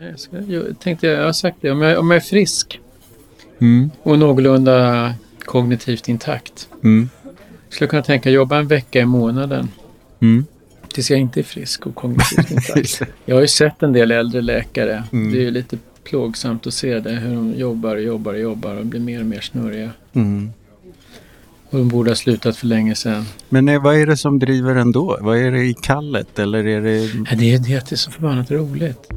Jag, ska, jag tänkte, jag har sagt det, om jag, om jag är frisk Mm. och någorlunda kognitivt intakt. Mm. Skulle jag kunna tänka jobba en vecka i månaden Mm. tills jag inte är frisk och kognitivt intakt. Jag har ju sett en del äldre läkare. Mm. Det är ju lite plågsamt att se det, hur de jobbar och jobbar och jobbar och blir mer och mer snurriga. Mm. Och de borde ha slutat för länge sedan. Men eh, vad är det som driver ändå? Vad är det i kallet eller är det... Ja, det är det att det är så förbannat roligt.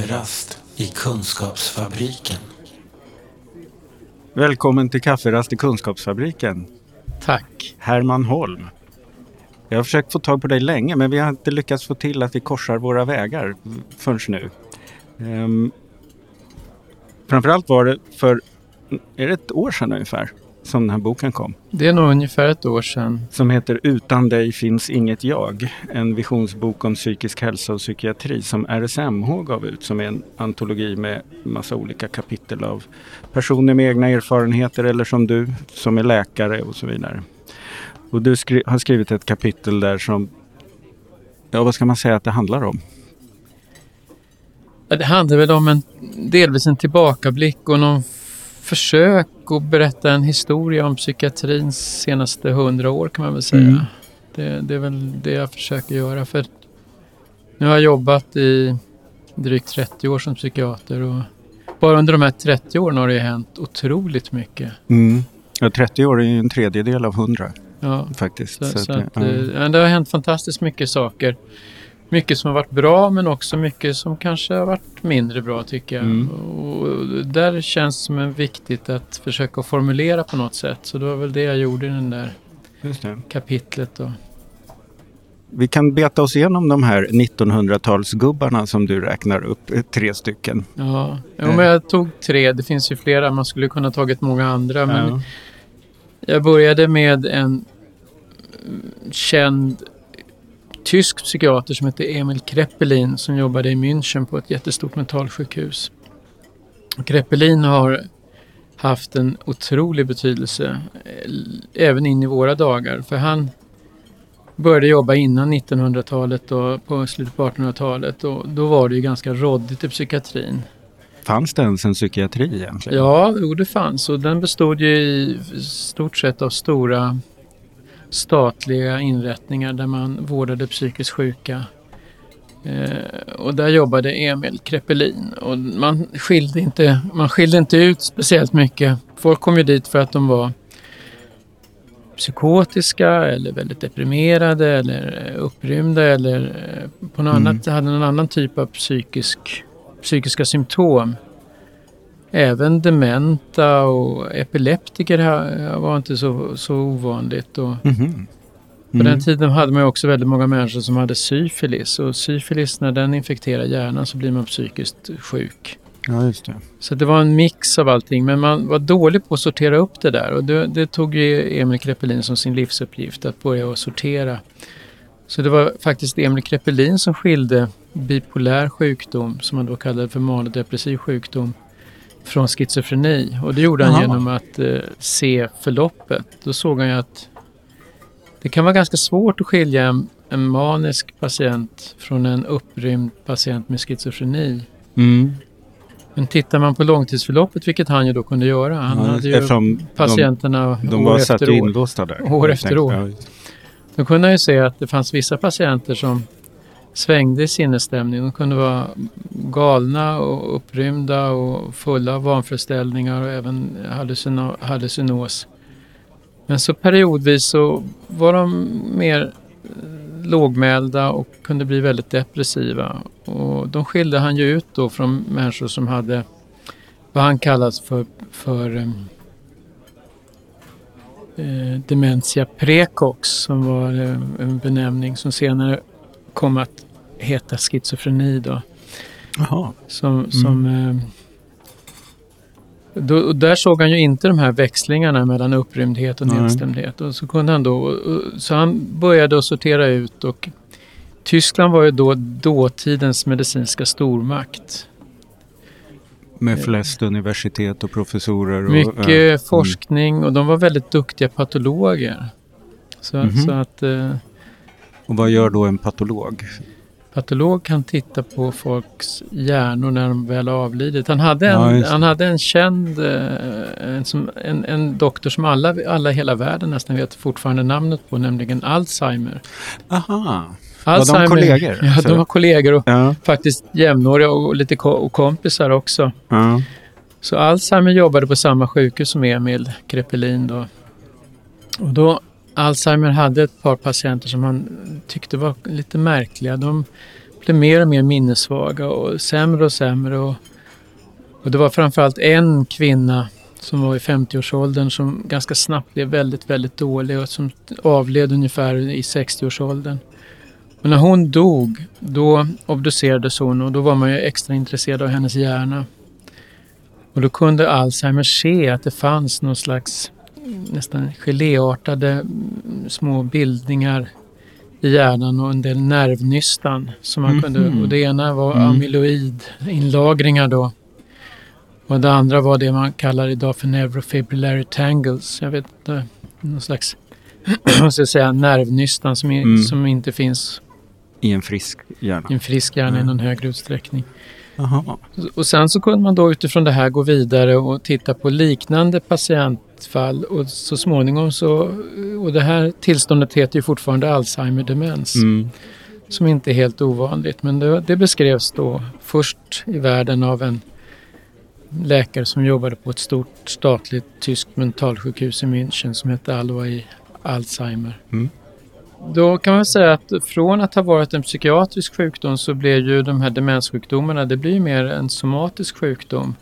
Kafferast i Kunskapsfabriken. Välkommen till kafferast i Kunskapsfabriken. Tack. Herman Holm. Jag har försökt få tag på dig länge men vi har inte lyckats få till att vi korsar våra vägar förrän nu. Um, framförallt var det för, är det ett år sedan ungefär som den här boken kom. Det är nog ungefär ett år sedan. Som heter Utan dig finns inget jag. En visionsbok om psykisk hälsa och psykiatri som RSMH gav ut som är en antologi med massa olika kapitel av personer med egna erfarenheter eller som du som är läkare och så vidare. Och du skri- har skrivit ett kapitel där som, ja vad ska man säga att det handlar om? Det handlar väl om en, delvis en tillbakablick och någon försök att berätta en historia om psykiatrins senaste hundra år kan man väl säga. Mm. Det, det är väl det jag försöker göra. För nu har jag jobbat i drygt 30 år som psykiater och bara under de här 30 åren har det hänt otroligt mycket. Mm. Ja, 30 år är ju en tredjedel av 100 Ja, faktiskt. så, Så så att, ja. eh, ja, det har hänt fantastiskt mycket saker. Mycket som har varit bra men också mycket som kanske har varit mindre bra tycker jag. Mm. Och där känns det som en viktigt att försöka formulera på något sätt. Så det var väl det jag gjorde i den där kapitlet. Då. Vi kan beta oss igenom de här 1900-talsgubbarna som du räknar upp, eh, tre stycken. Ja, ja men jag tog tre. Det finns ju flera. Man skulle kunna tagit många andra. Men Ja. jag började med en mm, känd tysk psykiater som hette Emil Kreppelin som jobbade i München på ett jättestort mentalsjukhus. Kreppelin har haft en otrolig betydelse eh, även in i våra dagar. För han började jobba innan 1900-talet och på slutet på 1800-talet och då var det ju ganska råddigt i psykiatrin. Fanns det ens en psykiatri egentligen? Ja, jo, det fanns och den bestod ju i stort sett av stora statliga inrättningar där man vårdade psykiskt sjuka. Eh, och där jobbade Emil Kreppelin och man skilde, inte, man skilde inte ut speciellt mycket. Folk kom ju dit för att de var psykotiska eller väldigt deprimerade eller eh, upprymda eller eh, på något Mm. annat, hade någon annan typ av psykisk, psykiska symptom. Även dementa och epileptiker var inte så, så ovanligt. Och Mhm. på Mm. den tiden hade man också väldigt många människor som hade syfilis. Och syfilis, när den infekterar hjärnan så blir man psykiskt sjuk. Ja, just det. Så det var en mix av allting. Men man var dålig på att sortera upp det där. Och det, det tog ju Emil Kreppelin som sin livsuppgift att börja sortera. Så det var faktiskt Emil Kreppelin som skilde bipolär sjukdom, som man då kallade för manodepressiv sjukdom, från schizofreni. Och det gjorde han Jaha. genom att eh, se förloppet. Då såg han ju att det kan vara ganska svårt att skilja en, en manisk patient från en upprymd patient med schizofreni. Mm. Men tittar man på långtidsförloppet, vilket han ju då kunde göra. Han Ja, hade ju eftersom de, patienterna de år var satt efter år. inlåsta där. År efter år. Ja, Då kunde han ju se att det fanns vissa patienter som svängde i sinnesstämning. De kunde vara galna och upprymda och fulla av vanföreställningar och även hallucino- hallucinos. Men så periodvis så var de mer eh, lågmälda och kunde bli väldigt depressiva. Och de skilde han ju ut då från människor som hade vad han kallas för, för eh, eh dementia precox som var eh, en benämning som senare kom att heta schizofreni då. Jaha. Som, som, eh, då, där såg han ju inte de här växlingarna mellan upprymdhet och nedstämdhet. Och så, kunde han då, så han började att sortera ut och Tyskland var ju då dåtidens medicinska stormakt. Med flest universitet och professorer. Och, Mycket. Mm. forskning och de var väldigt duktiga patologer. Så, Mhm. så att eh, Och vad gör då en patolog? patolog kan titta på folks hjärnor när de väl har avlidit. Han hade en, Ja, han hade en känd, eh, en, en, en doktor som alla, alla i hela världen nästan vet fortfarande namnet på, nämligen Alzheimer. Aha. Alzheimer kollegor? Ja, Så- de var kollegor och Ja. faktiskt jämnåriga och lite ko- och kompisar också. ja. Så Alzheimer jobbade på samma sjukhus som Emil Krepelin då. Och då Alzheimer hade ett par patienter som han tyckte var lite märkliga. De blev mer och mer minnessvaga och sämre och sämre. Och, och det var framförallt en kvinna som var i 50-årsåldern som ganska snabbt blev väldigt, väldigt dålig och som avled ungefär i 60-årsåldern. Och när hon dog, då obducerades hon och då var man ju extra intresserad av hennes hjärna. Och då kunde Alzheimer se att det fanns någon slags nästan geléartade mm, små bildningar i hjärnan och en del nervnystan. Som man kunde, Mhm. och det ena var Mm. amyloidinlagringar då. Och det andra var det man kallar idag för neurofibrillary tangles. Jag vet inte, någon slags jag säga, nervnystan som, i, Mm. som inte finns I en frisk hjärna. i en frisk hjärna i Mm. någon högre utsträckning. Aha. Och sen så kunde man då utifrån det här gå vidare och titta på liknande patientfall och så småningom så, och det här tillståndet heter ju fortfarande Alzheimer-demens, Mm. som inte är helt ovanligt. Men det, det beskrevs då först i världen av en läkare som jobbade på ett stort statligt tyskt mentalsjukhus i München som hette Alva i Alzheimer. Mm. Då kan man säga att från att ha varit en psykiatrisk sjukdom så blir ju de här demenssjukdomarna, det blir mer en somatisk sjukdom.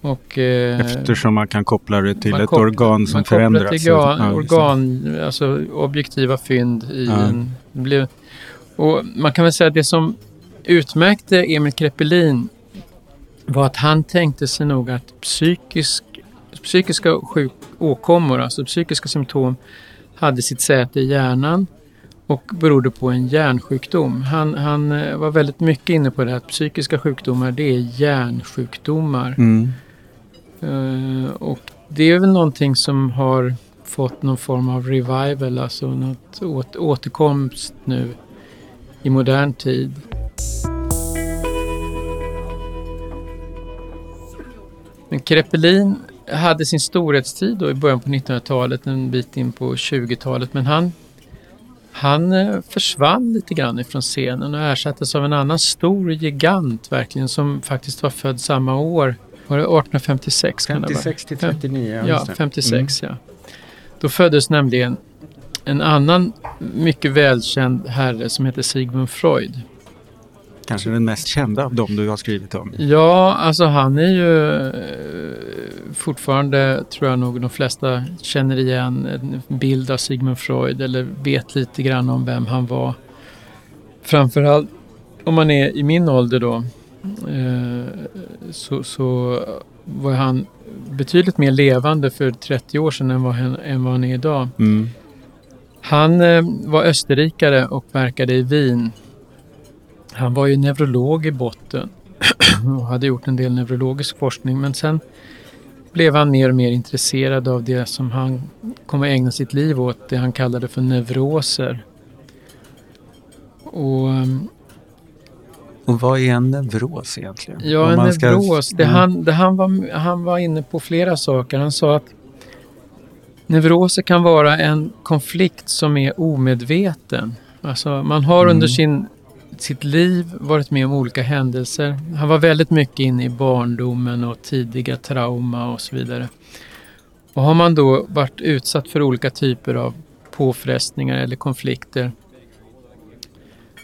Och, eh, Eftersom man kan koppla det till man ett kopplar- organ som man kopplar förändras. Till organ, det. organ, alltså objektiva fynd i Ja. en... Blev, och man kan väl säga att det som utmärkte Emil Krepelin var att han tänkte sig nog att psykisk, psykiska sjuk, åkommor, alltså psykiska symptom, hade sitt säte i hjärnan och berodde på en hjärnsjukdom. Han, han eh, var väldigt mycket inne på det att psykiska sjukdomar, det är hjärnsjukdomar. Mm. Eh, och det är väl någonting som har fått någon form av revival, alltså något åt, återkomst nu i modern tid. Men Kreppelin hade sin storhetstid då i början på 1900-talet, en bit in på 20-talet, men han, han eh, försvann lite grann ifrån scenen och ersattes av en annan stor gigant verkligen som faktiskt var född samma år. Var det 1856? kan det vara? 56 till 39. Ja, just det. 56 ja. Då föddes nämligen en annan mycket välkänd herre som heter Sigmund Freud. Kanske den mest kända av dem du har skrivit om. Ja, alltså han är ju eh, fortfarande, tror jag nog de flesta känner igen en bild av Sigmund Freud eller vet lite grann om vem han var. Framförallt om man är i min ålder då så, så var han betydligt mer levande för 30 år sedan än vad han, än vad han är idag. Mm. Han eh, var österrikare och verkade i Wien. Han var ju neurolog i botten och hade gjort en del neurologisk forskning men sen blev han mer och mer intresserad av det som han kom att ägna sitt liv åt, det han kallade för neuroser. Och ehm, Och vad är en neuros egentligen? Ja, en ska- neuros. Det Mm. han, det han, var, han var inne på flera saker. Han sa att neuroser kan vara en konflikt som är omedveten. Alltså, man har Mm. under sin, sitt liv varit med om olika händelser. Han var väldigt mycket inne i barndomen och tidiga trauma och så vidare. Och har man då varit utsatt för olika typer av påfrestningar eller konflikter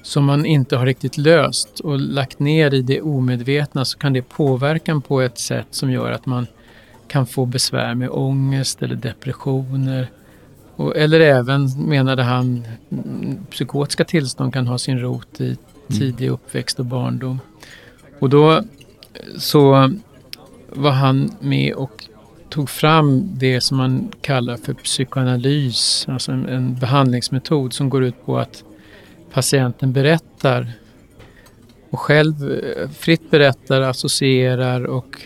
som man inte har riktigt löst och lagt ner i det omedvetna så kan det påverka en på ett sätt som gör att man kan få besvär med ångest eller depressioner. Och, eller även, menade han, mm, psykotiska tillstånd kan ha sin rot i tidig uppväxt och barndom. Och då så var han med och tog fram det som man kallar för psykoanalys, alltså en, en behandlingsmetod som går ut på att patienten berättar och själv eh, fritt berättar, associerar och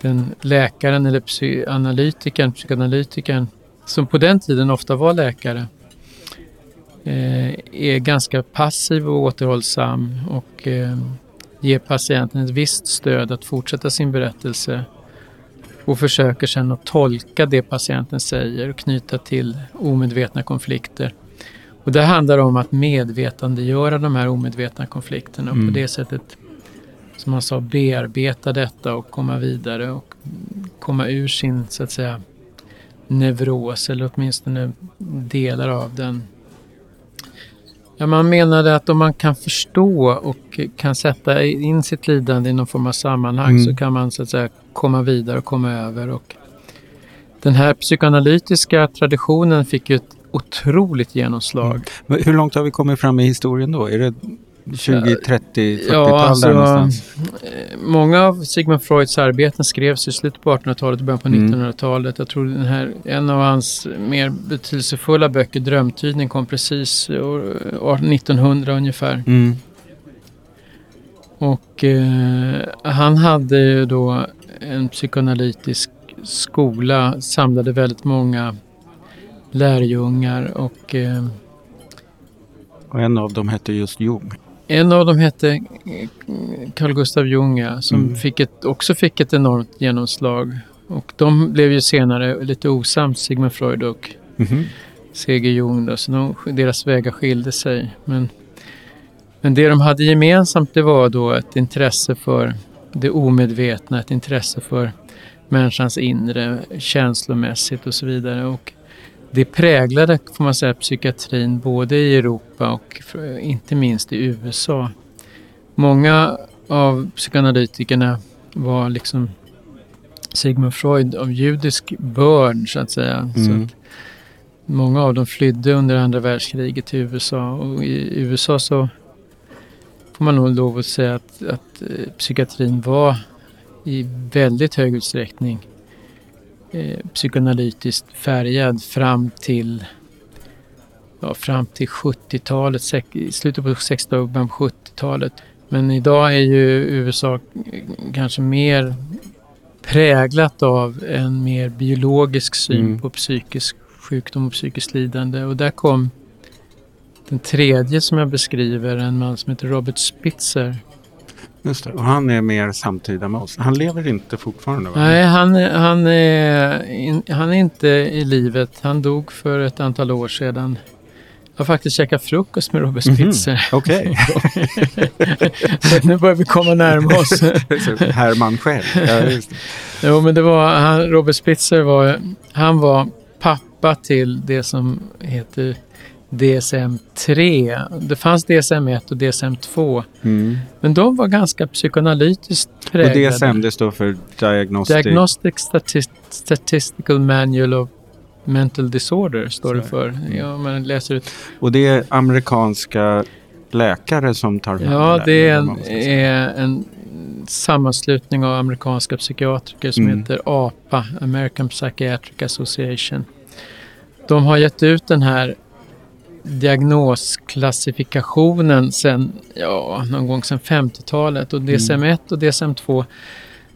den läkaren eller psyanalytikern, psykoanalytikern som på den tiden ofta var läkare eh, är ganska passiv och återhållsam och eh, ger patienten ett visst stöd att fortsätta sin berättelse och försöker sedan att tolka det patienten säger och knyta till omedvetna konflikter. Och det handlar om att medvetandegöra de här omedvetna konflikterna och Mm. på det sättet, som man sa, bearbeta detta och komma vidare och komma ur sin, så att säga, neuros eller åtminstone delar av den. Ja, man menade att om man kan förstå och kan sätta in sitt lidande i någon form av sammanhang Mm. så kan man så att säga komma vidare och komma över. Och den här psykoanalytiska traditionen fick ju ett otroligt genomslag. Men Hur långt har vi kommit fram i historien då? Är det 20, 30, 40-tal Ja, alltså, där någonstans? eh, Många av Sigmund Freuds arbeten skrevs i slutet på 1800-talet och början på Mm. 1900-talet. Jag tror den här, en av hans mer betydelsefulla böcker, Drömtydning, kom precis år, år 1900 ungefär. Mm. Och eh, han hade ju då en psykoanalytisk skola, samlade väldigt många lärjungar och eh, Och en av dem hette just Jung. En av dem hette eh, Carl Gustav Jung, som Mm. fick ett, också fick ett enormt genomslag. Och de blev ju senare lite osams, Sigmund Freud och Mhm. C.G. Jung. Då, så de, deras vägar skilde sig. Men, men det de hade gemensamt det var då ett intresse för det omedvetna, ett intresse för människans inre, känslomässigt och så vidare. Och det präglade, får man säga, psykiatrin både i Europa och inte minst i USA. Många av psykoanalytikerna var liksom Sigmund Freud av judisk börd så att säga. Så Mm. att många av dem flydde under andra världskriget till USA och i USA så får man nog lov att säga att, att eh, psykiatrin var i väldigt hög utsträckning eh, psykoanalytiskt färgad fram till ja, fram till 70-talet, sek- i slutet på 60 och början på 70-talet. Men idag är ju USA kanske mer präglat av en mer biologisk syn Mm. på psykisk sjukdom och psykiskt lidande. Och där kom den tredje som jag beskriver, en man som heter Robert Spitzer. Just det. Och han är mer samtida med oss. Han lever inte fortfarande va? Nej, han, han, är, in, han är inte i livet. Han dog för ett antal år sedan. Jag har faktiskt käkat frukost med Robert Mhm. Spitzer. Okej. Så att nu börjar vi komma närmare oss. Herman själv. Ja. Jo, men det var, han, Robert Spitzer var, han var pappa till det som heter DSM-3. Det fanns DSM-1 och DSM-2. Mm. Men de var ganska psykoanalytiskt Och präglade. DSM det står för Diagnostic... Diagnostic Statist Statistical Manual of Mental Disorder står det för. Ja, man läser ut. Och det är amerikanska läkare som tar fram Ja, där, det ska säga. är en sammanslutning av amerikanska psykiatriker som Mm. heter APA, American Psychiatric Association. De har gett ut den här diagnosklassifikationen sen, ja, någon gång sedan 50-talet och DSM-1 och DSM-2.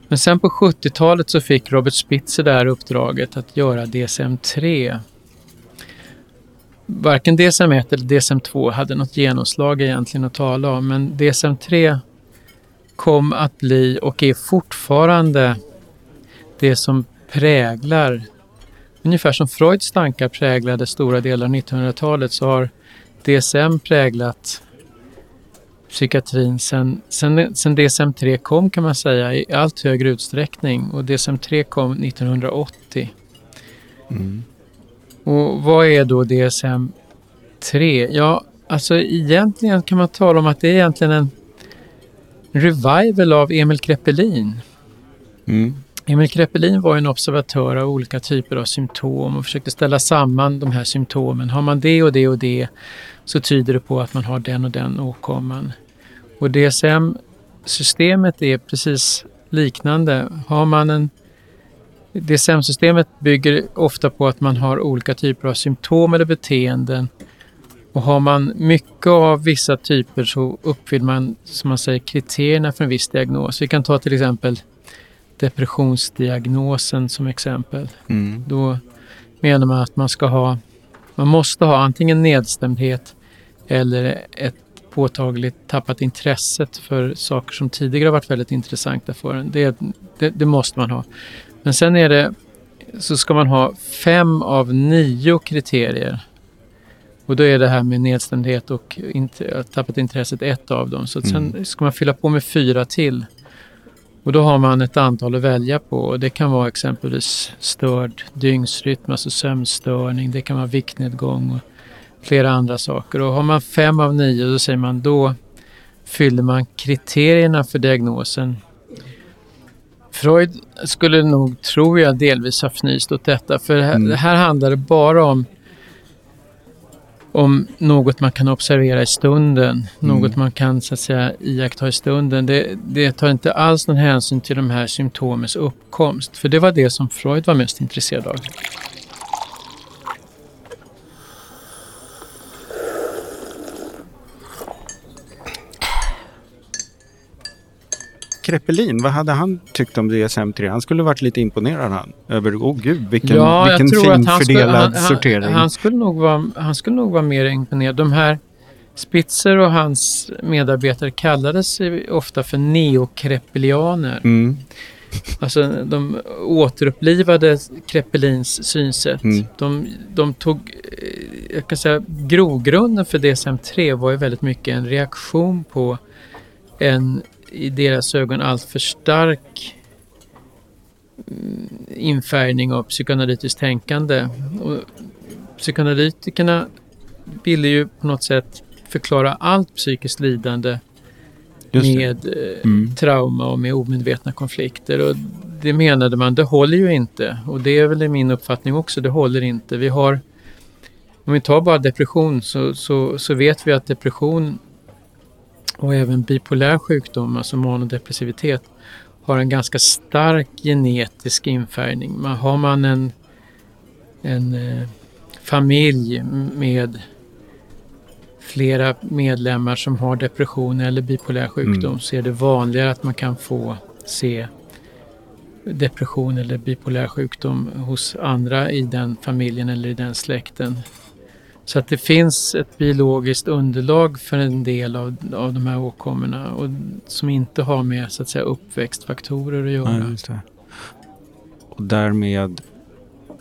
Men sen på 70-talet så fick Robert Spitzer det här uppdraget att göra DSM-3. Varken DSM-1 eller DSM-2 hade något genomslag egentligen att tala om, men DSM-3 kom att bli och är fortfarande det som präglar, ungefär som Freuds tankar präglade stora delar av 1900-talet så har DSM präglat psykiatrin sen, sen, sen DSM-3 kom kan man säga i allt högre utsträckning och DSM-3 kom 1980. Mm. Och vad är då DSM-3? Ja, alltså egentligen kan man tala om att det är egentligen en revival av Emil Kreppelin. Mm. Emil Kreppelin var en observatör av olika typer av symptom och försökte ställa samman de här symptomen. Har man det och det och det så tyder det på att man har den och den åkomman. Och DSM-systemet är precis liknande. Har man en DSM-systemet bygger ofta på att man har olika typer av symptom eller beteenden Och har man mycket av vissa typer så uppfyller man, som man säger, kriterierna för en viss diagnos. Vi kan ta till exempel depressionsdiagnosen som exempel. Mm. Då menar man att man ska ha, man måste ha antingen nedstämdhet eller ett påtagligt tappat intresset för saker som tidigare varit väldigt intressanta för en. Det, det, det måste man ha. Men sen är det, så ska man ha fem av nio kriterier. Och då är det här med nedstämdhet och inte, tappat intresset ett av dem. Så sen Mm. ska man fylla på med fyra till. Och då har man ett antal att välja på. Det kan vara exempelvis störd dygnsrytm, alltså sömnstörning. Det kan vara viktnedgång och flera andra saker. Och har man fem av nio då säger man då fyller man kriterierna för diagnosen. Freud skulle nog, tror jag, delvis ha fnyst åt detta. För här, Mm. här handlar det bara om om något man kan observera i stunden, Mm. något man kan så att säga iaktta i stunden. Det, det tar inte alls någon hänsyn till de här symptomens uppkomst. För det var det som Freud var mest intresserad av. Kreppelin, vad hade han tyckt om DSM-3? Han skulle varit lite imponerad han. Över, åh gud, vilken, ja, vilken han han, sortering. han, skulle nog vara, han skulle nog vara mer imponerad. De här Spitzer och hans medarbetare kallades ofta för neokrepelianer. Mm, Alltså de återupplivade Kreppelins synsätt. Mm. De, de tog, eh, jag kan säga, grogrunden för DSM-3 var ju väldigt mycket en reaktion på en i deras ögon alltför stark mm, infärgning av psykoanalytiskt tänkande. Och psykoanalytikerna ville ju på något sätt förklara allt psykiskt lidande med eh, Mm. trauma och med omedvetna konflikter. Och det menade man, det håller ju inte. Och det är väl min uppfattning också, det håller inte. Vi har, om vi tar bara depression så, så, så vet vi att depression och även bipolär sjukdom, alltså manodepressivitet, har en ganska stark genetisk infärgning. Man, har man en, en eh, familj med flera medlemmar som har depression eller bipolär sjukdom Mm. så är det vanligare att man kan få se depression eller bipolär sjukdom hos andra i den familjen eller i den släkten. Så att det finns ett biologiskt underlag för en del av, av de här åkommorna och som inte har med så att säga uppväxtfaktorer att göra. Ja. Och därmed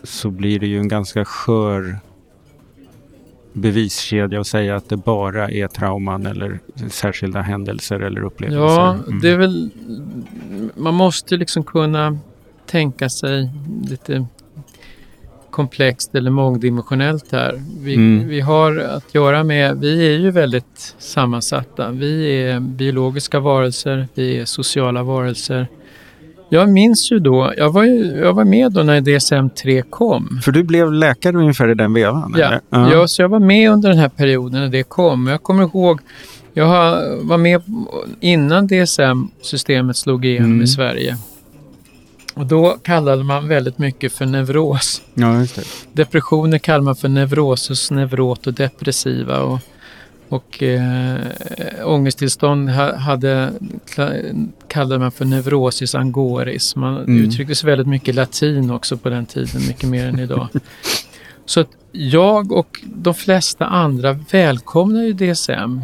så blir det ju en ganska skör beviskedja att säga att det bara är trauman eller särskilda händelser eller upplevelser. Ja, Mm. det är väl... Man måste liksom kunna tänka sig lite komplext eller mångdimensionellt här. Vi, Mm. vi har att göra med... Vi är ju väldigt sammansatta. Vi är biologiska varelser, vi är sociala varelser. Jag minns ju då, jag var, ju, jag var med då när DSM-3 kom. För du blev läkare ungefär i den vevan? Ja, eller? ja. så jag var med under den här perioden när det kom. Jag kommer ihåg, jag var med innan DSM-systemet slog igenom Mm. i Sverige. Och då kallade man väldigt mycket för neuros. ja. Depressioner kallar man för neurosus, neurot och depressiva. Och, och eh, ångesttillstånd ha, hade, kallade man för neurosis angoris. Man Mm. uttryckte sig väldigt mycket latin också på den tiden, mycket mer än idag. Så att jag och de flesta andra välkomnar ju DSM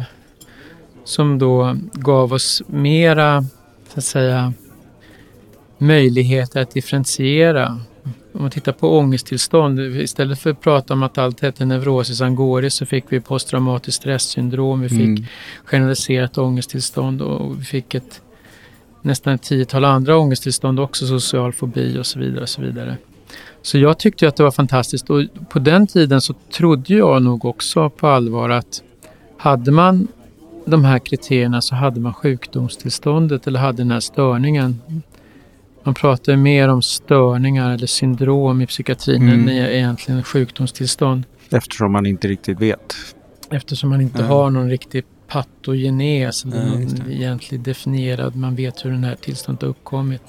som då gav oss mera, så att säga, möjligheter att differentiera. Om man tittar på ångesttillstånd, istället för att prata om att allt hette neurosis angoris så fick vi posttraumatiskt stresssyndrom, vi fick Mm. generaliserat ångesttillstånd och vi fick ett nästan ett tiotal andra ångesttillstånd också, social fobi och så vidare. Och så vidare. Så jag tyckte att det var fantastiskt och på den tiden så trodde jag nog också på allvar att hade man de här kriterierna så hade man sjukdomstillståndet eller hade den här störningen. Man pratar mer om störningar eller syndrom i psykiatrin Mm. än egentligen sjukdomstillstånd Eftersom man inte riktigt vet. eftersom man inte Ja. har någon riktig patogenes, eller Ja, någon egentlig definierad, man vet hur den här tillståndet har uppkommit.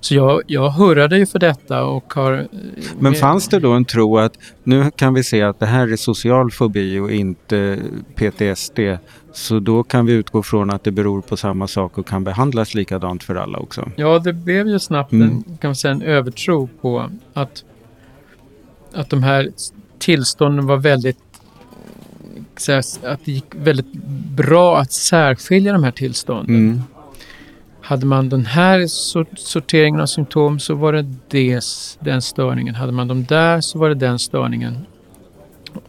Så jag, jag hurrade ju för detta och har... eh, Men fanns det då en tro att nu kan vi se att det här är social fobi och inte PTSD. Så då kan vi utgå från att det beror på samma sak och kan behandlas likadant för alla också. Ja, det blev ju snabbt Mm. en, kan man säga, en övertro på att, att de här tillstånden var väldigt så här, att det gick väldigt bra att särskilja de här tillstånden. Mm. Hade man den här sor- sorteringen av symptom så var det des, den störningen. Hade man de där så var det den störningen.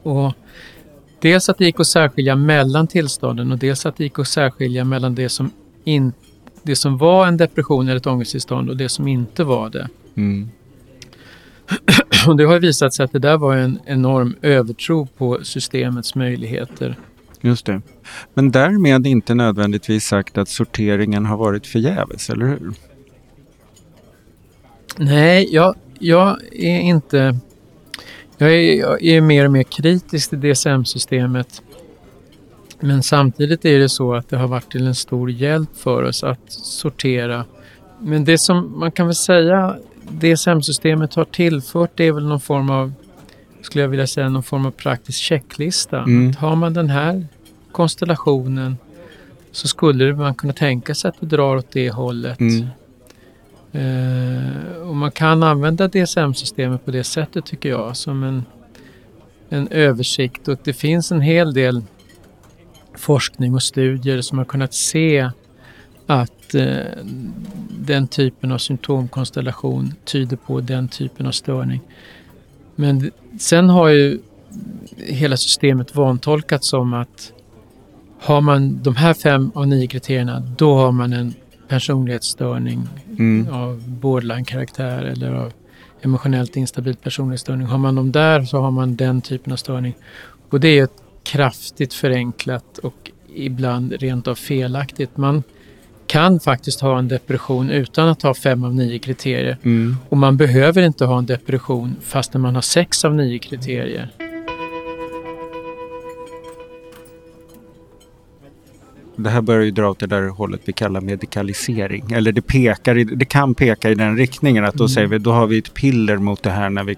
Och dels att det gick att särskilja mellan tillstånden och dels att det gick att särskilja mellan det som, in, det som var en depression eller ett ångesttillstånd och det som inte var det. Mm. Och det har visat sig att det där var en enorm övertro på systemets möjligheter. Just det. Men därmed inte nödvändigtvis sagt att sorteringen har varit förgäves, eller hur? Nej, jag, jag är inte... Jag är, jag är mer och mer kritisk till DSM-systemet. Men samtidigt är det så att det har varit till en stor hjälp för oss att sortera. Men det som man kan väl säga DSM-systemet har tillfört det är väl någon form av, skulle jag vilja säga, någon form av praktisk checklista. Mm. Har man den här konstellationen så skulle man kunna tänka sig att det drar åt det hållet. Mm. Eh, och man kan använda DSM-systemet på det sättet tycker jag som en, en översikt och det finns en hel del forskning och studier som har kunnat se att eh, den typen av symptomkonstellation tyder på den typen av störning. Men sen har ju hela systemet vantolkats som att har man de här fem av nio kriterierna då har man en personlighetsstörning Mm. av borderline-karaktär eller av emotionellt instabil personlighetsstörning. Har man dem där så har man den typen av störning. Och det är ett kraftigt förenklat och ibland rent av felaktigt. Man kan faktiskt ha en depression utan att ha fem av nio kriterier. Mm. Och man behöver inte ha en depression fastän man har sex av nio kriterier. Det här börjar ju dra åt det där hållet vi kallar medikalisering. Eller det, pekar i, det kan peka i den riktningen att då Mm. säger vi då har vi ett piller mot det här. När vi,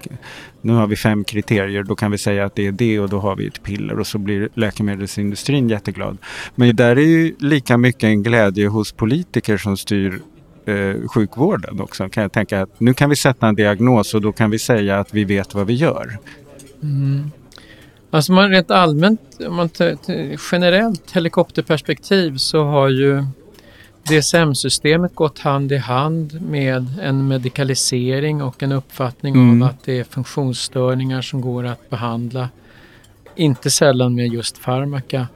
nu har vi fem kriterier, då kan vi säga att det är det och då har vi ett piller och så blir läkemedelsindustrin jätteglad. Men där är ju lika mycket en glädje hos politiker som styr eh, sjukvården också. Kan jag tänka att nu kan vi sätta en diagnos och då kan vi säga att vi vet vad vi gör. Mm. Alltså man rent allmänt, om man generellt helikopterperspektiv så har ju DSM-systemet gått hand i hand med en medikalisering och en uppfattning Mm. av att det är funktionsstörningar som går att behandla. Inte sällan med just farmaka.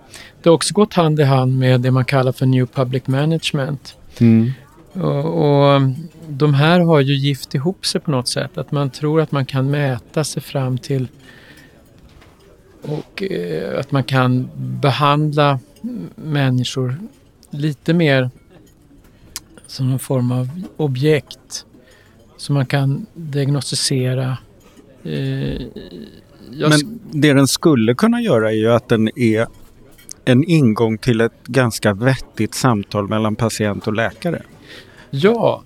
Det har också gått hand i hand med det man kallar för New Public Management. Och, och de här har ju gift ihop sig på något sätt. Att man tror att man kan mäta sig fram till och eh, att man kan behandla människor lite mer som någon form av objekt. Så man kan diagnostisera. Eh, Men det den skulle kunna göra är ju att den är en ingång till ett ganska vettigt samtal mellan patient och läkare. Ja,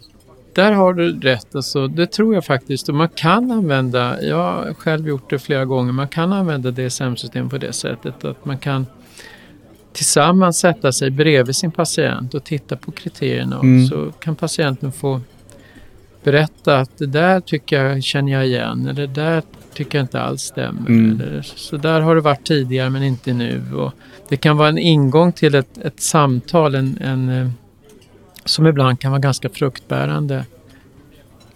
där har du rätt. Alltså, det tror jag faktiskt. Och man kan använda, jag har själv gjort det flera gånger, man kan använda DSM-system på det sättet att man kan tillsammans sätta sig bredvid sin patient och titta på kriterierna. Och Mm. så kan patienten få berätta att det där tycker jag känner jag igen eller det där tycker jag inte alls stämmer. Mm. Eller, så där har det varit tidigare men inte nu. Och det kan vara en ingång till ett, ett samtal, en, en, eh, som ibland kan vara ganska fruktbärande.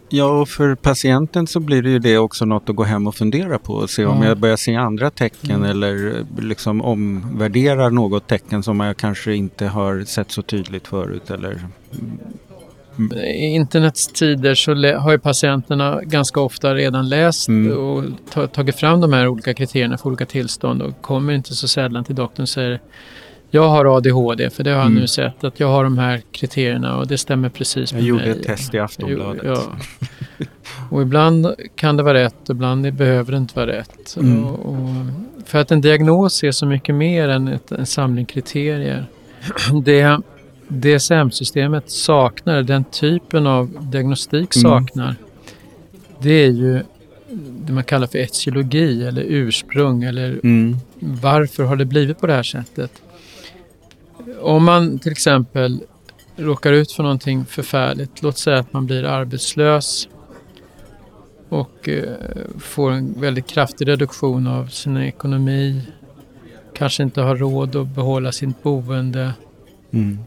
Ja, och för patienten så blir det ju det också något att gå hem och fundera på och se om Ja. jag börjar se andra tecken Mm. eller liksom omvärderar något tecken som jag kanske inte har sett så tydligt förut. Eller... I internets tider så har ju patienterna ganska ofta redan läst Mm. och ta- tagit fram de här olika kriterierna för olika tillstånd och kommer inte så sällan till doktorn och säger jag har ADHD för det har jag Mm. nu sett att jag har de här kriterierna och det stämmer precis Jag med gjorde mig. ett test i Aftonbladet. Ja. Och ibland kan det vara rätt, ibland behöver det inte vara rätt. Mm. Och, och för att en diagnos är så mycket mer än ett, en samling kriterier. Det DSM-systemet saknar, den typen av diagnostik Mm. saknar, det är ju det man kallar för etiologi eller ursprung eller Mm. varför har det blivit på det här sättet? Om man till exempel råkar ut för någonting förfärligt, låt säga att man blir arbetslös och eh, får en väldigt kraftig reduktion av sin ekonomi, kanske inte har råd att behålla sitt boende Mm.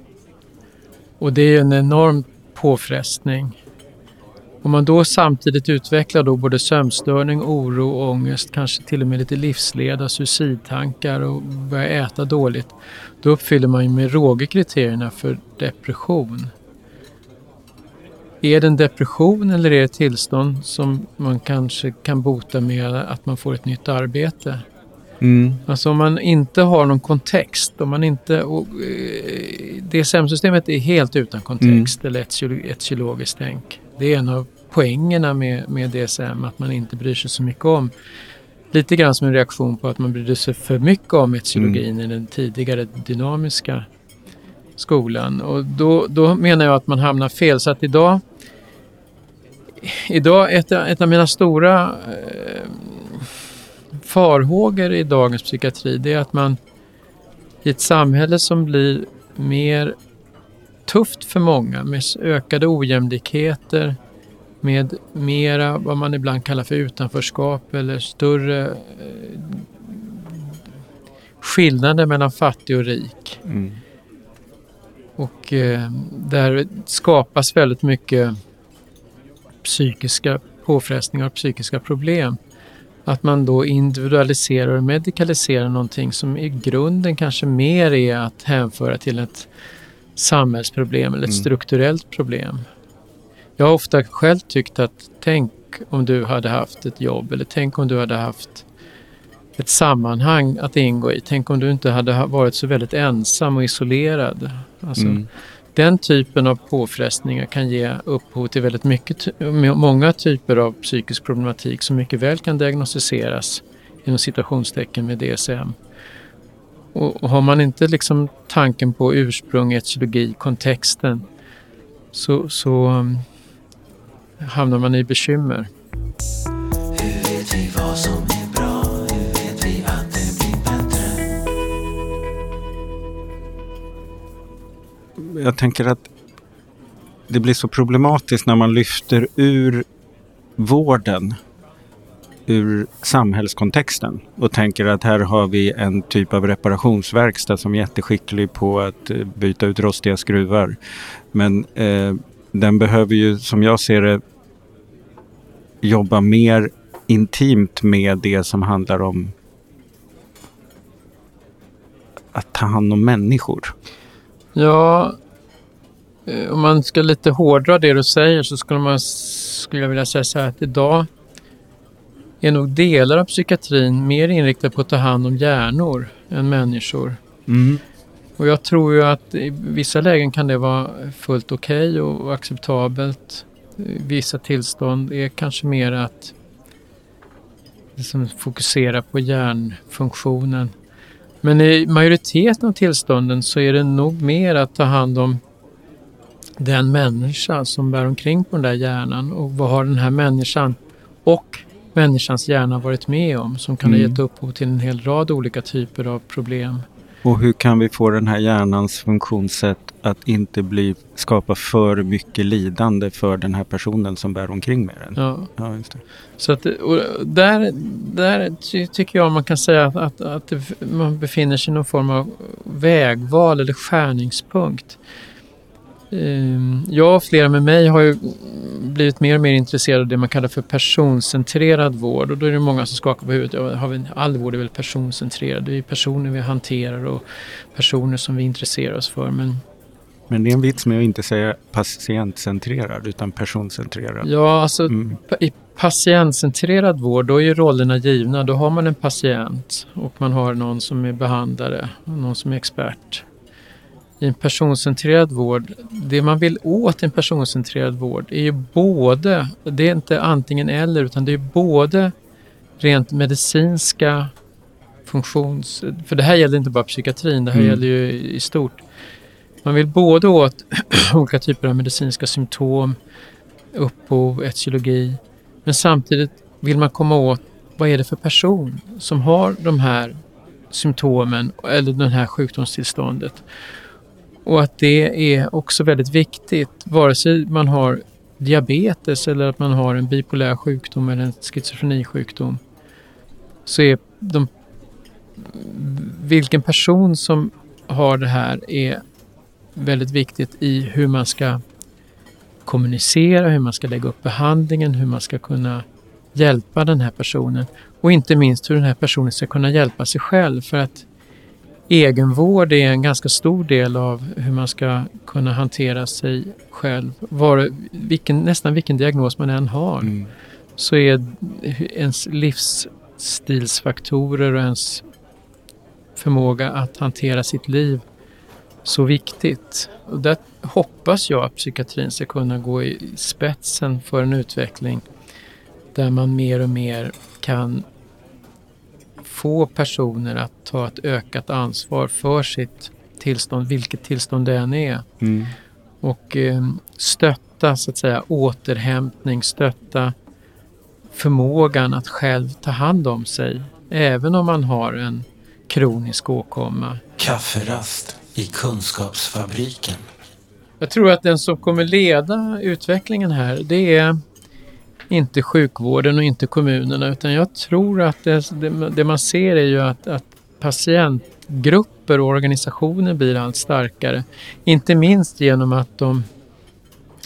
och det är en enorm påfrestning. Om man då samtidigt utvecklar då både sömnstörning, oro, ångest, kanske till och med lite livsleda, suicidtankar och börjar äta dåligt, då uppfyller man ju med råge kriterierna för depression. Är det en depression eller är det ett tillstånd som man kanske kan bota med att man får ett nytt arbete? Mm. Alltså om man inte har någon kontext, om man inte... och, eh, DSM-systemet är helt utan kontext eller etiolo- etiologiskt tänk. Det är en av poängerna med, med DSM, att man inte bryr sig så mycket om. Lite grann som en reaktion på att man brydde sig för mycket om etiologin i den tidigare dynamiska skolan. Och då, då menar jag att man hamnar fel. Så att idag... Idag, ett, ett av mina stora eh, farhågor i dagens psykiatri det är att man i ett samhälle som blir mer tufft för många med ökade ojämlikheter med mera vad man ibland kallar för utanförskap eller större eh, skillnader mellan fattig och rik. Mm. Och eh, där skapas väldigt mycket psykiska påfrestningar och psykiska problem. Att man då individualiserar och medikaliserar någonting som i grunden kanske mer är att hänföra till ett samhällsproblem eller ett Mm. strukturellt problem. Jag har ofta själv tyckt att tänk om du hade haft ett jobb eller tänk om du hade haft ett sammanhang att ingå i. Tänk om du inte hade ha- varit så väldigt ensam och isolerad. Alltså, Mm. Den typen av påfrestningar kan ge upphov till väldigt mycket, många typer av psykisk problematik som mycket väl kan diagnostiseras inom citationstecken med DSM. Och, och har man inte liksom tanken på ursprung, etiologi, kontexten så, så um, hamnar man i bekymmer. Hur vet vi vad som är bra? Hur vet vi att det blir bättre? Jag tänker att det blir så problematiskt när man lyfter ur vården ur samhällskontexten och tänker att här har vi en typ av reparationsverkstad som är jätteskicklig på att eh, byta ut rostiga skruvar. Men eh, den behöver ju, som jag ser det, jobba mer intimt med det som handlar om att ta hand om människor. Ja, eh, om man ska lite hårdra det du säger så skulle, man, skulle jag vilja säga så här att idag är nog delar av psykiatrin mer inriktade på att ta hand om hjärnor än människor. Mm. Och jag tror ju att i vissa lägen kan det vara fullt okej och, och acceptabelt. I Vissa tillstånd är kanske mer att liksom fokusera på hjärnfunktionen. Men i majoriteten av tillstånden så är det nog mer att ta hand om den människa som bär omkring på den där hjärnan och vad har den här människan och människans hjärna varit med om som kan ha Mm. gett upphov till en hel rad olika typer av problem. Och hur kan vi få den här hjärnans funktionssätt att inte bli, skapa för mycket lidande för den här personen som bär omkring med den? Ja. Ja, just det. Så att, där, där ty, tycker jag man kan säga att, att, att man befinner sig i någon form av vägval eller skärningspunkt. Ehm, Jag och flera med mig har ju blivit mer och mer intresserade av det man kallar för personcentrerad vård och då är det många som skakar på huvudet. Ja, har vi, all vård är väl personcentrerad. Det är personer vi hanterar och personer som vi intresserar oss för. Men Men det är en vits med att inte säga patientcentrerad utan personcentrerad. ja, alltså Mm. I patientcentrerad vård, då är ju rollerna givna. Då har man en patient och man har någon som är behandlare och någon som är expert. I en personcentrerad vård, det man vill åt i en personcentrerad vård är ju både, det är inte antingen eller, utan det är både rent medicinska funktions... För det här gäller inte bara psykiatrin, det här Mm. gäller ju i stort. Man vill både åt olika typer av medicinska symptom, upphov, etiologi, men samtidigt vill man komma åt vad är det för person som har de här symptomen eller det här sjukdomstillståndet. Och att det är också väldigt viktigt, vare sig man har diabetes eller att man har en bipolär sjukdom eller en schizofrenisjukdom, så är de, vilken person som har det här är väldigt viktigt i hur man ska kommunicera, hur man ska lägga upp behandlingen, hur man ska kunna hjälpa den här personen. Och inte minst hur den här personen ska kunna hjälpa sig själv för att egenvård är en ganska stor del av hur man ska kunna hantera sig själv. Var, vilken, nästan vilken diagnos man än har Mm. så är ens livsstilsfaktorer och ens förmåga att hantera sitt liv så viktigt. Och där hoppas jag att psykiatrin ska kunna gå i spetsen för en utveckling där man mer och mer kan få personer att ta ett ökat ansvar för sitt tillstånd, vilket tillstånd det än är. Mm. Och eh, stötta så att säga återhämtning, stötta förmågan att själv ta hand om sig. Även om man har en kronisk åkomma. Kafferast i Kunskapsfabriken. Jag tror att den som kommer leda utvecklingen här, det är inte sjukvården och inte kommunerna, utan jag tror att det, det, det man ser är ju att, att patientgrupper och organisationer blir allt starkare. Inte minst genom att de...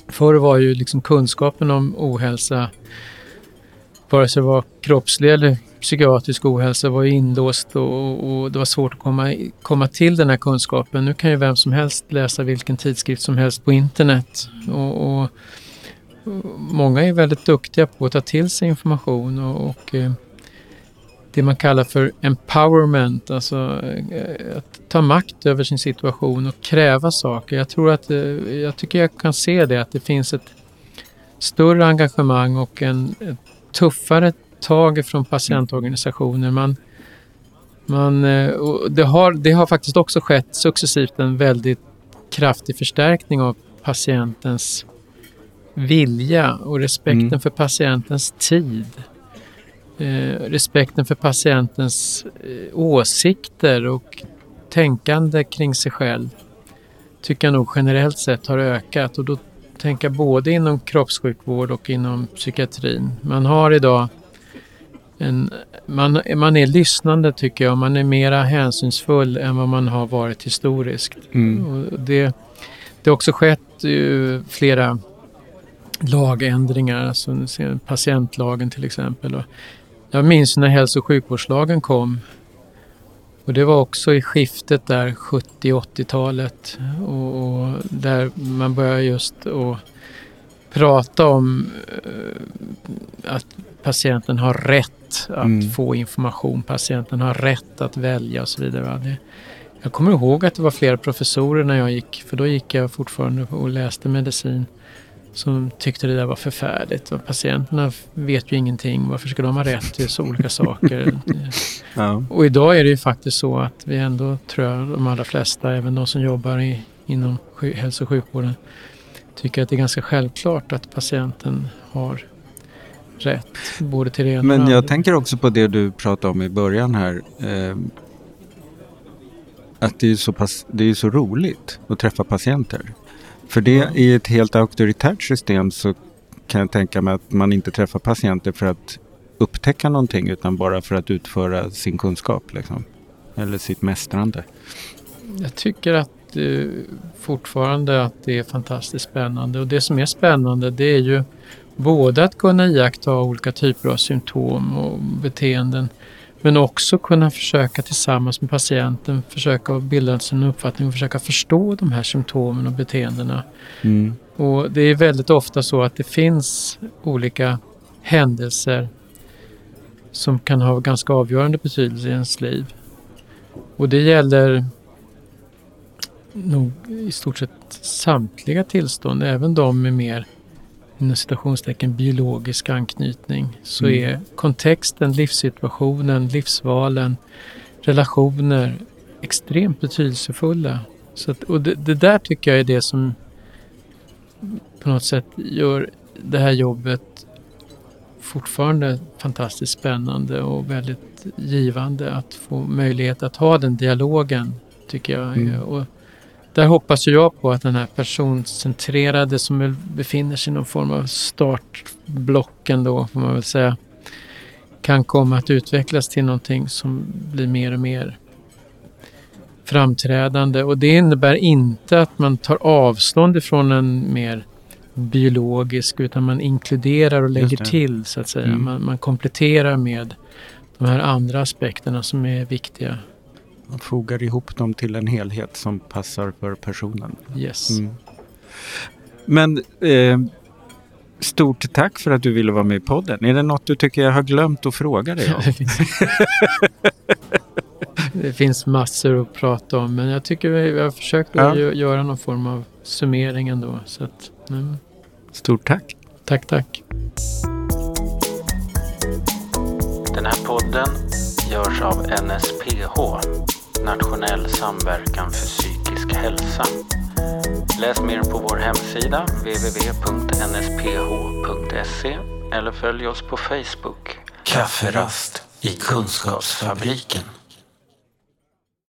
Förr var ju liksom kunskapen om ohälsa, vare sig det var kroppslig eller psykiatrisk ohälsa, var ju inlåst och, och det var svårt att komma, komma till den här kunskapen. Nu kan ju vem som helst läsa vilken tidskrift som helst på internet. Och, och många är väldigt duktiga på att ta till sig information och, och eh, det man kallar för empowerment, alltså eh, att ta makt över sin situation och kräva saker. Jag tror att, eh, jag tycker jag kan se det, att det finns ett större engagemang och en ett tuffare tag från patientorganisationer. Man, man, det, har, det har faktiskt också skett successivt en väldigt kraftig förstärkning av patientens vilja och respekten Mm. för patientens tid. Eh, respekten för patientens eh, åsikter och tänkande kring sig själv tycker jag nog generellt sett har ökat och då tänker jag både inom kroppssjukvård och inom psykiatrin. Man har idag en, man, man är lyssnande tycker jag, man är mera hänsynsfull än vad man har varit historiskt. Mm. Och det, det har också skett eh, flera lagändringar, alltså patientlagen till exempel. Jag minns när hälso och sjukvårdslagen kom och det var också i skiftet där 70-80-talet och, och där man började just att prata om eh, att patienten har rätt att Mm. få information, patienten har rätt att välja och så vidare. Det, jag kommer ihåg att det var flera professorer när jag gick, för då gick jag fortfarande och läste medicin, som tyckte det där var förfärligt. Och patienterna vet ju ingenting, varför ska de ha rätt till så olika saker? Ja. Och idag är det ju faktiskt så att vi ändå, tror jag, de allra flesta, även de som jobbar i, inom hälso och sjukvården, tycker att det är ganska självklart att patienten har rätt, både till det ena Men jag andra. tänker också på det du pratade om i början här. Eh, att det är, så pass, det är så roligt att träffa patienter. För det Ja. i ett helt auktoritärt system så kan jag tänka mig att man inte träffar patienter för att upptäcka någonting utan bara för att utföra sin kunskap. Liksom. Eller sitt mästrande. Jag tycker att eh, fortfarande att det är fantastiskt spännande och det som är spännande det är ju både att kunna iaktta olika typer av symptom och beteenden men också kunna försöka tillsammans med patienten försöka bilda sig en uppfattning och försöka förstå de här symptomen och beteendena. Mm. Och det är väldigt ofta så att det finns olika händelser som kan ha ganska avgörande betydelse i ens liv. Och det gäller nog i stort sett samtliga tillstånd, även de med mer inom citationstecken biologisk anknytning, så Mm. är kontexten, livssituationen, livsvalen relationer extremt betydelsefulla. Så att, och det, det där tycker jag är det som på något sätt gör det här jobbet fortfarande fantastiskt spännande och väldigt givande att få möjlighet att ha den dialogen, tycker jag. Mm. Och där hoppas jag på att den här personcentrerade som befinner sig i någon form av startblock ändå, får man väl säga, kan komma att utvecklas till någonting som blir mer och mer framträdande. Och det innebär inte att man tar avstånd ifrån en mer biologisk utan man inkluderar och lägger till så att säga. Mm. Man, man kompletterar med de här andra aspekterna som är viktiga. Man fogar ihop dem till en helhet som passar för personen. Yes. Mm. Men eh, stort tack för att du ville vara med i podden. Är det något du tycker jag har glömt att fråga dig om? Det finns, massor att prata om men jag tycker vi vi har försökt Ja. att gö- göra någon form av summering ändå. Så att, mm, Stort tack. tack, tack. Den här podden görs av NSPH, Nationell samverkan för psykisk hälsa. Läs mer på vår hemsida www.nsph.se eller följ oss på Facebook. Kafferast i Kunskapsfabriken.